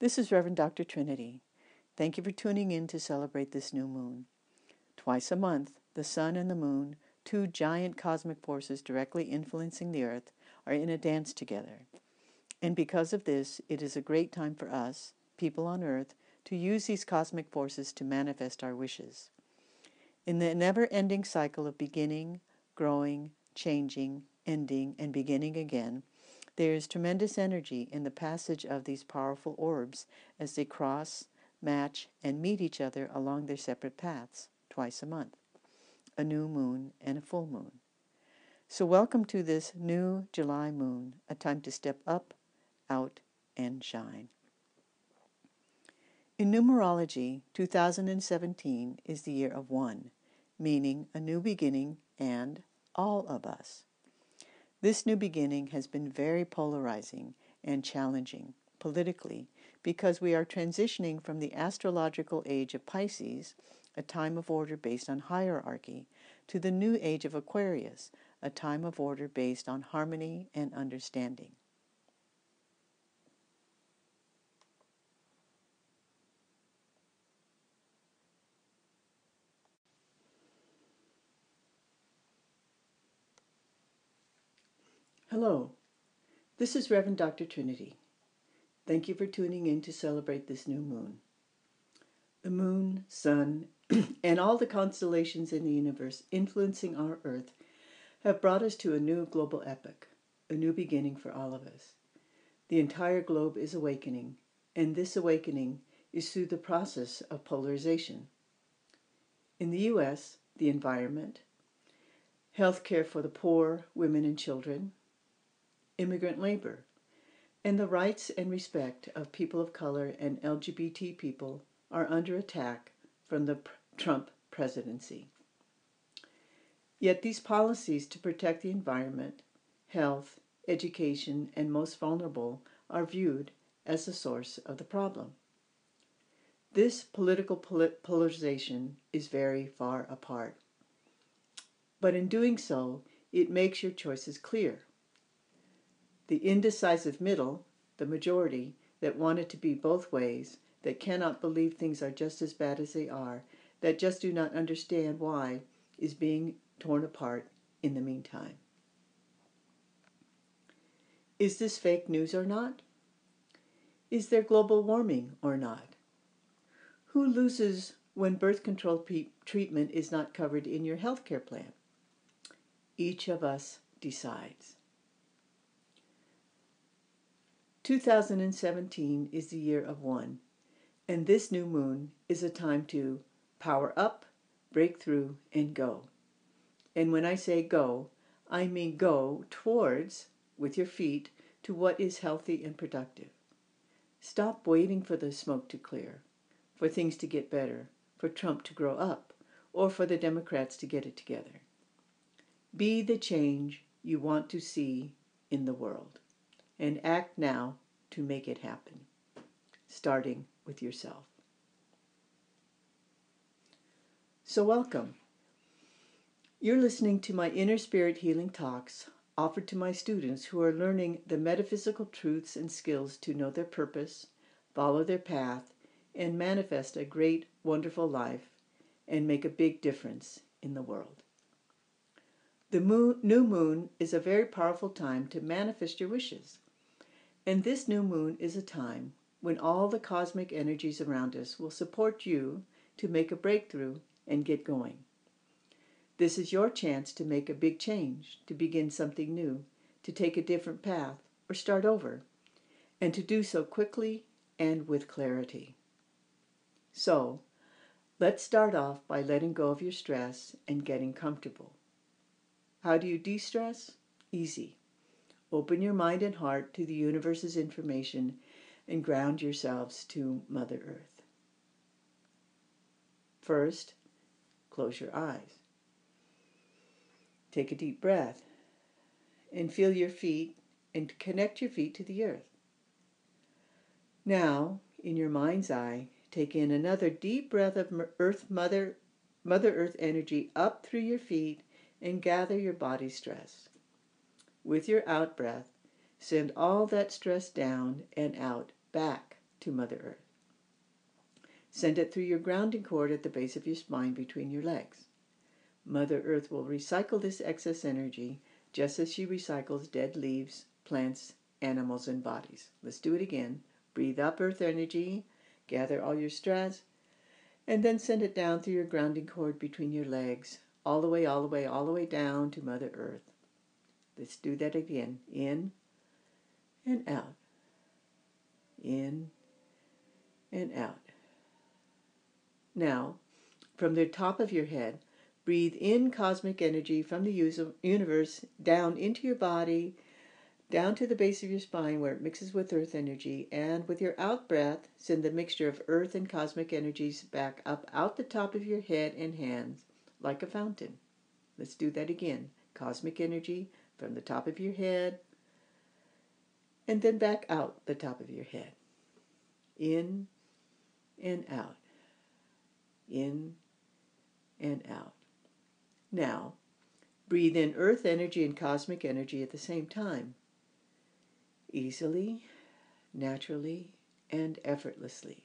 This is Reverend Dr. Trinity. Thank you for tuning in to celebrate this new moon. Twice a month, the sun and the moon, two giant cosmic forces directly influencing the earth, are in a dance together. And because of this, it is a great time for us, people on earth, to use these cosmic forces to manifest our wishes. In the never ending cycle of beginning, growing, changing, ending, and beginning again, there is tremendous energy in the passage of these powerful orbs as they cross, match, and meet each other along their separate paths twice a month a new moon and a full moon. So, welcome to this new July moon, a time to step up, out, and shine. In numerology, 2017 is the year of one, meaning a new beginning and all of us. This new beginning has been very polarizing and challenging politically because we are transitioning from the astrological age of Pisces, a time of order based on hierarchy, to the new age of Aquarius, a time of order based on harmony and understanding. Hello, this is Reverend Dr. Trinity. Thank you for tuning in to celebrate this new moon. The moon, sun, and all the constellations in the universe influencing our Earth have brought us to a new global epoch, a new beginning for all of us. The entire globe is awakening, and this awakening is through the process of polarization. In the U.S., the environment, health care for the poor, women, and children, immigrant labor, and the rights and respect of people of color and LGBT people are under attack from the Trump presidency. Yet these policies to protect the environment, health, education, and most vulnerable are viewed as the source of the problem. This political polarization is very far apart. But in doing so, it makes your choices clear. The indecisive middle, the majority, that want it to be both ways, that cannot believe things are just as bad as they are, that just do not understand why, is being torn apart in the meantime. Is this fake news or not? Is there global warming or not? Who loses when birth control pe- treatment is not covered in your health care plan? Each of us decides. 2017 is the year of one, and this new moon is a time to power up, break through, and go. And when I say go, I mean go towards, with your feet, to what is healthy and productive. Stop waiting for the smoke to clear, for things to get better, for Trump to grow up, or for the Democrats to get it together. Be the change you want to see in the world and act now to make it happen, starting with yourself. So, welcome. You're listening to my Inner Spirit Healing Talks offered to my students who are learning the metaphysical truths and skills to know their purpose, follow their path, and manifest a great, wonderful life and make a big difference in the world. The moon, new moon is a very powerful time to manifest your wishes. And this new moon is a time when all the cosmic energies around us will support you to make a breakthrough and get going. This is your chance to make a big change, to begin something new, to take a different path, or start over, and to do so quickly and with clarity. So, let's start off by letting go of your stress and getting comfortable. How do you de stress? Easy. Open your mind and heart to the universe's information and ground yourselves to Mother Earth. First, close your eyes. Take a deep breath and feel your feet and connect your feet to the earth. Now, in your mind's eye, take in another deep breath of Earth Mother Mother Earth energy up through your feet and gather your body stress. With your out breath, send all that stress down and out back to Mother Earth. Send it through your grounding cord at the base of your spine between your legs. Mother Earth will recycle this excess energy just as she recycles dead leaves, plants, animals, and bodies. Let's do it again. Breathe up Earth energy, gather all your stress, and then send it down through your grounding cord between your legs, all the way, all the way, all the way down to Mother Earth. Let's do that again. In and out. In and out. Now, from the top of your head, breathe in cosmic energy from the universe down into your body, down to the base of your spine where it mixes with earth energy, and with your out breath, send the mixture of earth and cosmic energies back up out the top of your head and hands like a fountain. Let's do that again. Cosmic energy from the top of your head and then back out the top of your head. In and out. In and out. Now, breathe in earth energy and cosmic energy at the same time. Easily, naturally, and effortlessly.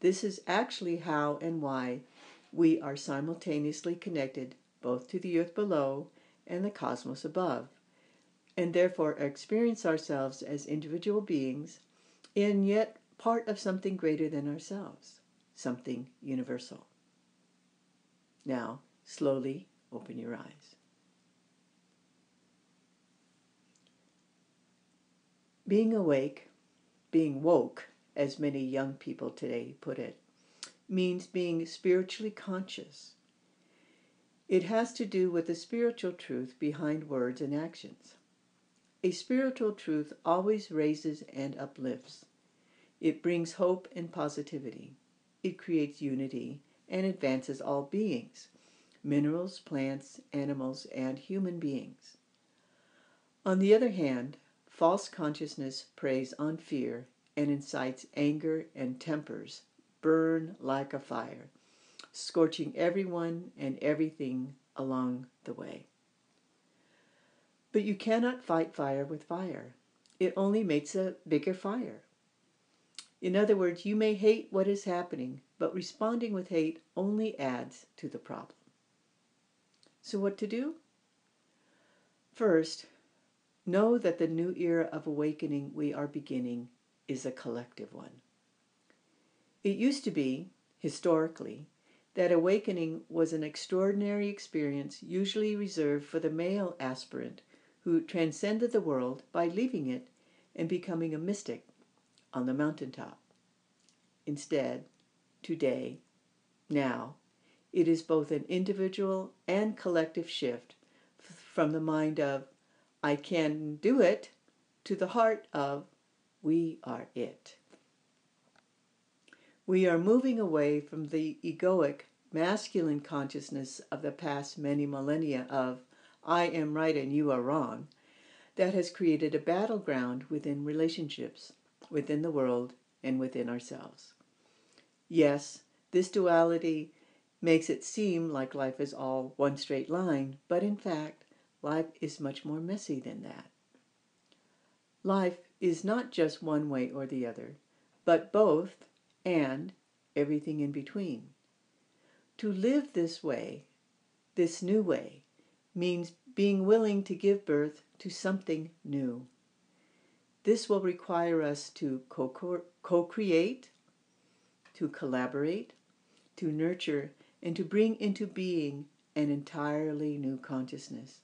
This is actually how and why we are simultaneously connected both to the earth below and the cosmos above, and therefore experience ourselves as individual beings and yet part of something greater than ourselves, something universal. Now, slowly open your eyes. Being awake, being woke, as many young people today put it, means being spiritually conscious. It has to do with the spiritual truth behind words and actions. A spiritual truth always raises and uplifts. It brings hope and positivity. It creates unity and advances all beings minerals, plants, animals, and human beings. On the other hand, false consciousness preys on fear and incites anger and tempers burn like a fire, scorching everyone and everything along the way. But you cannot fight fire with fire. It only makes a bigger fire. In other words, you may hate what is happening, but responding with hate only adds to the problem. So, what to do? First, know that the new era of awakening we are beginning is a collective one. It used to be, historically, that awakening was an extraordinary experience usually reserved for the male aspirant who transcended the world by leaving it and becoming a mystic on the mountaintop. Instead, today, now, it is both an individual and collective shift from the mind of, I can do it, to the heart of, we are it. We are moving away from the egoic, masculine consciousness of the past many millennia of, I am right and you are wrong, that has created a battleground within relationships, within the world, and within ourselves. Yes, this duality makes it seem like life is all one straight line, but in fact, life is much more messy than that. Life is not just one way or the other, but both and everything in between. To live this way, this new way, means being willing to give birth to something new. This will require us to co create, to collaborate, to nurture, and to bring into being an entirely new consciousness,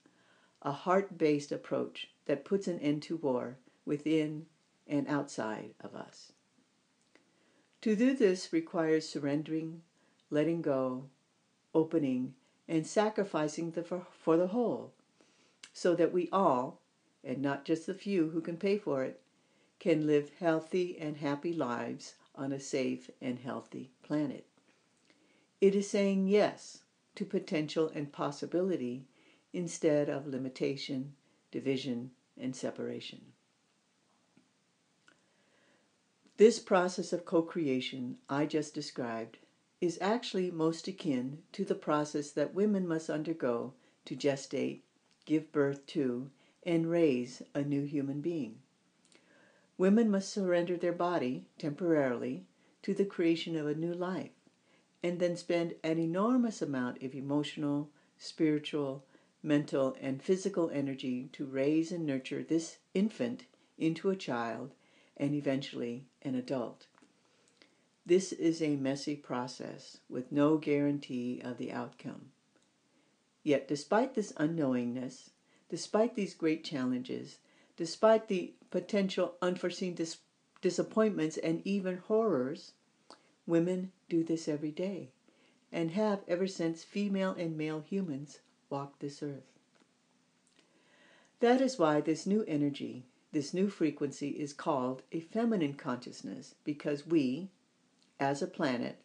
a heart based approach that puts an end to war within and outside of us. To do this requires surrendering, letting go, opening, and sacrificing the, for, for the whole, so that we all, and not just the few who can pay for it, can live healthy and happy lives on a safe and healthy planet. It is saying yes to potential and possibility instead of limitation, division, and separation. This process of co creation I just described is actually most akin to the process that women must undergo to gestate, give birth to, and raise a new human being. Women must surrender their body temporarily to the creation of a new life and then spend an enormous amount of emotional, spiritual, mental, and physical energy to raise and nurture this infant into a child and eventually an adult. This is a messy process with no guarantee of the outcome. Yet, despite this unknowingness, despite these great challenges, despite the potential unforeseen dis- disappointments and even horrors, women do this every day and have ever since female and male humans walked this earth. That is why this new energy, this new frequency is called a feminine consciousness because we, as a planet,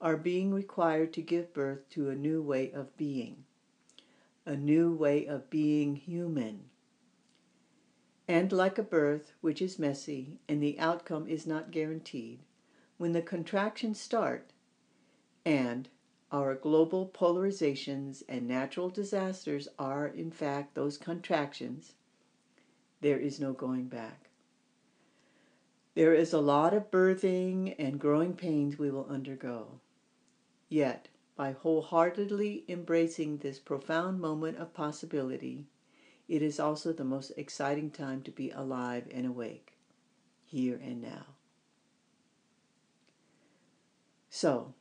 are being required to give birth to a new way of being, a new way of being human. And like a birth, which is messy and the outcome is not guaranteed, when the contractions start and our global polarizations and natural disasters are, in fact, those contractions, there is no going back. There is a lot of birthing and growing pains we will undergo. Yet, by wholeheartedly embracing this profound moment of possibility, it is also the most exciting time to be alive and awake, here and now. So,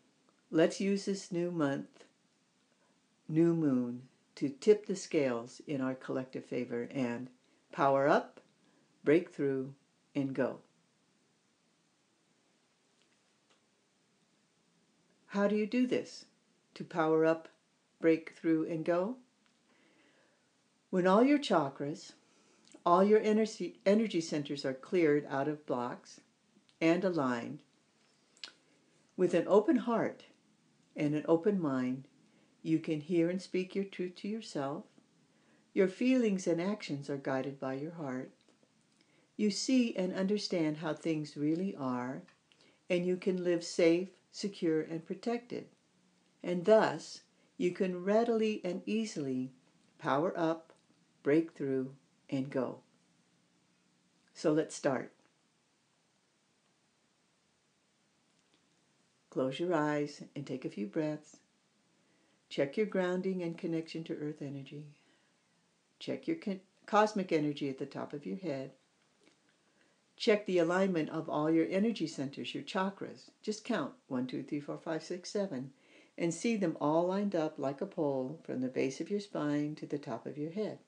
let's use this new month, new moon, to tip the scales in our collective favor and power up, break through, and go. How do you do this? To power up, break through, and go? When all your chakras, all your energy, centers are cleared out of blocks and aligned, with an open heart and an open mind, you can hear and speak your truth to yourself. Your feelings and actions are guided by your heart. You see and understand how things really are, and you can live safe, secure, and protected. And thus, you can readily and easily power up, break through, and go. So let's start. Close your eyes and take a few breaths. Check your grounding and connection to earth energy. Check your cosmic energy at the top of your head. Check the alignment of all your energy centers, your chakras. Just count one, two, three, four, five, six, seven, and see them all lined up like a pole from the base of your spine to the top of your head.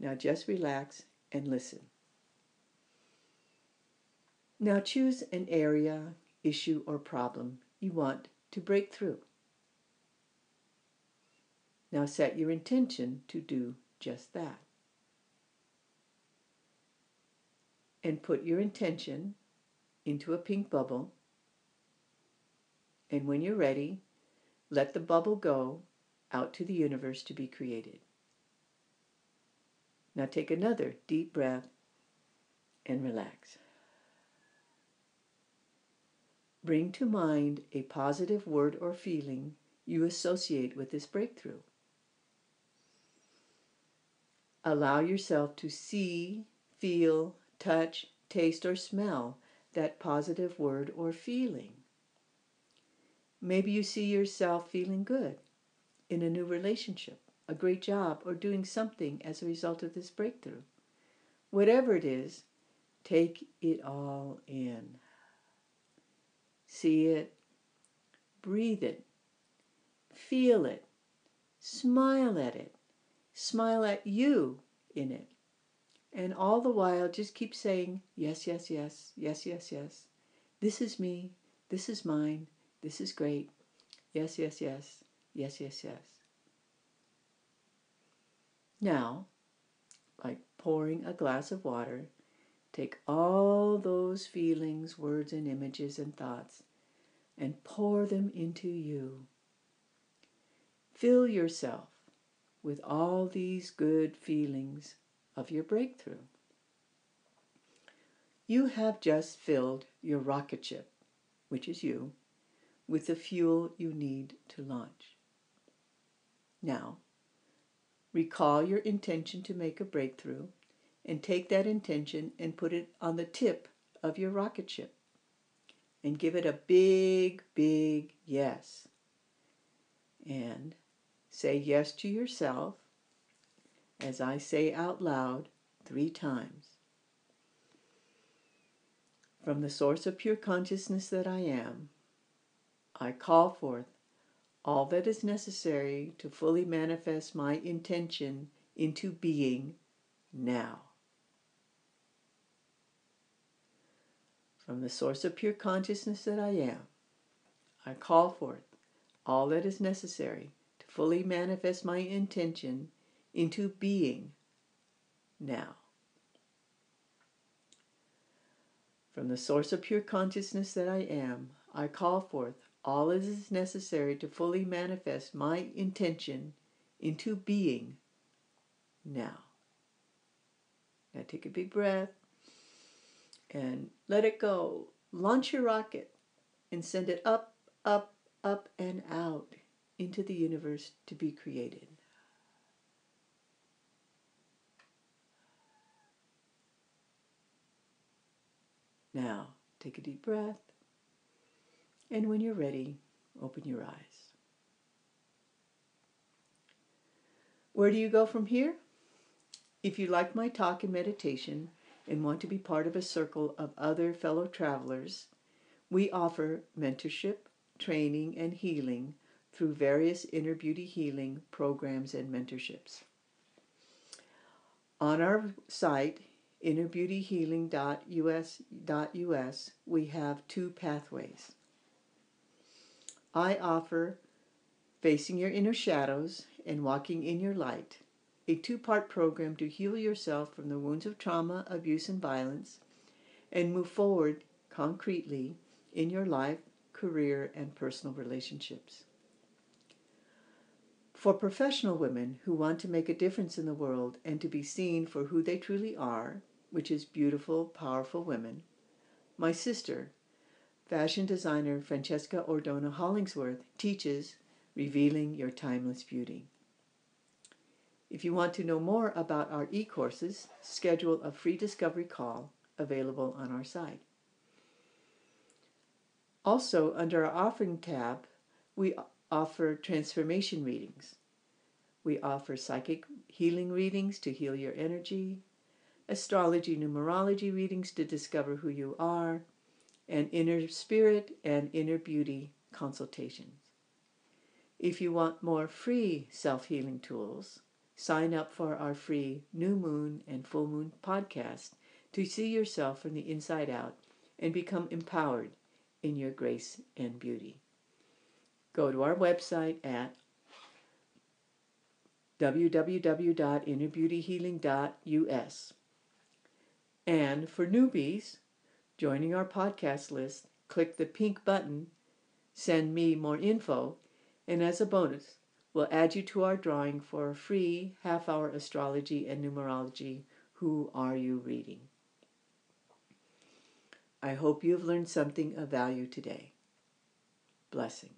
Now just relax and listen. Now choose an area, issue, or problem you want to break through. Now set your intention to do just that. And put your intention into a pink bubble. And when you're ready, let the bubble go out to the universe to be created. Now take another deep breath and relax. Bring to mind a positive word or feeling you associate with this breakthrough. Allow yourself to see, feel, touch, taste, or smell that positive word or feeling. Maybe you see yourself feeling good in a new relationship, a great job, or doing something as a result of this breakthrough. Whatever it is, take it all in. See it, breathe it, feel it, smile at it, smile at you in it. And all the while, just keep saying, yes, yes, yes, yes, yes, yes. This is me. This is mine. This is great. Yes, yes, yes. Yes, yes, yes. Now, like pouring a glass of water, take all those feelings, words, and images and thoughts and pour them into you. Fill yourself with all these good feelings of your breakthrough. You have just filled your rocket ship, which is you, with the fuel you need to launch. Now, recall your intention to make a breakthrough and take that intention and put it on the tip of your rocket ship and give it a big, big yes. And say yes to yourself as I say out loud three times. From the source of pure consciousness that I am, I call forth all that is necessary to fully manifest my intention into being now. From the source of pure consciousness that I am, I call forth all that is necessary fully manifest my intention into being now. From the source of pure consciousness that I am, I call forth all that is necessary to fully manifest my intention into being now. Now take a big breath and let it go. Launch your rocket and send it up, up, up, and out into the universe to be created. Now, take a deep breath, and when you're ready, open your eyes. Where do you go from here? If you like my talk and meditation and want to be part of a circle of other fellow travelers, we offer mentorship, training, and healing through various inner beauty healing programs and mentorships. On our site, innerbeautyhealing.us.us, we have two pathways. I offer Facing Your Inner Shadows and Walking in Your Light, a two part program to heal yourself from the wounds of trauma, abuse, and violence, and move forward concretely in your life, career, and personal relationships. For professional women who want to make a difference in the world and to be seen for who they truly are, which is beautiful, powerful women, my sister, fashion designer Francesca Ordona Hollingsworth, teaches Revealing Your Timeless Beauty. If you want to know more about our e courses, schedule a free discovery call available on our site. Also, under our offering tab, we offer transformation readings. We offer psychic healing readings to heal your energy, astrology numerology readings to discover who you are, and inner spirit and inner beauty consultations. If you want more free self healing tools, sign up for our free New Moon and Full Moon podcast to see yourself from the inside out and become empowered in your grace and beauty. Go to our website at www.innerbeautyhealing.us and for newbies, joining our podcast list, click the pink button, send me more info, and as a bonus, we'll add you to our drawing for a free half hour astrology and numerology Who Are You reading. I hope you have learned something of value today. Blessings.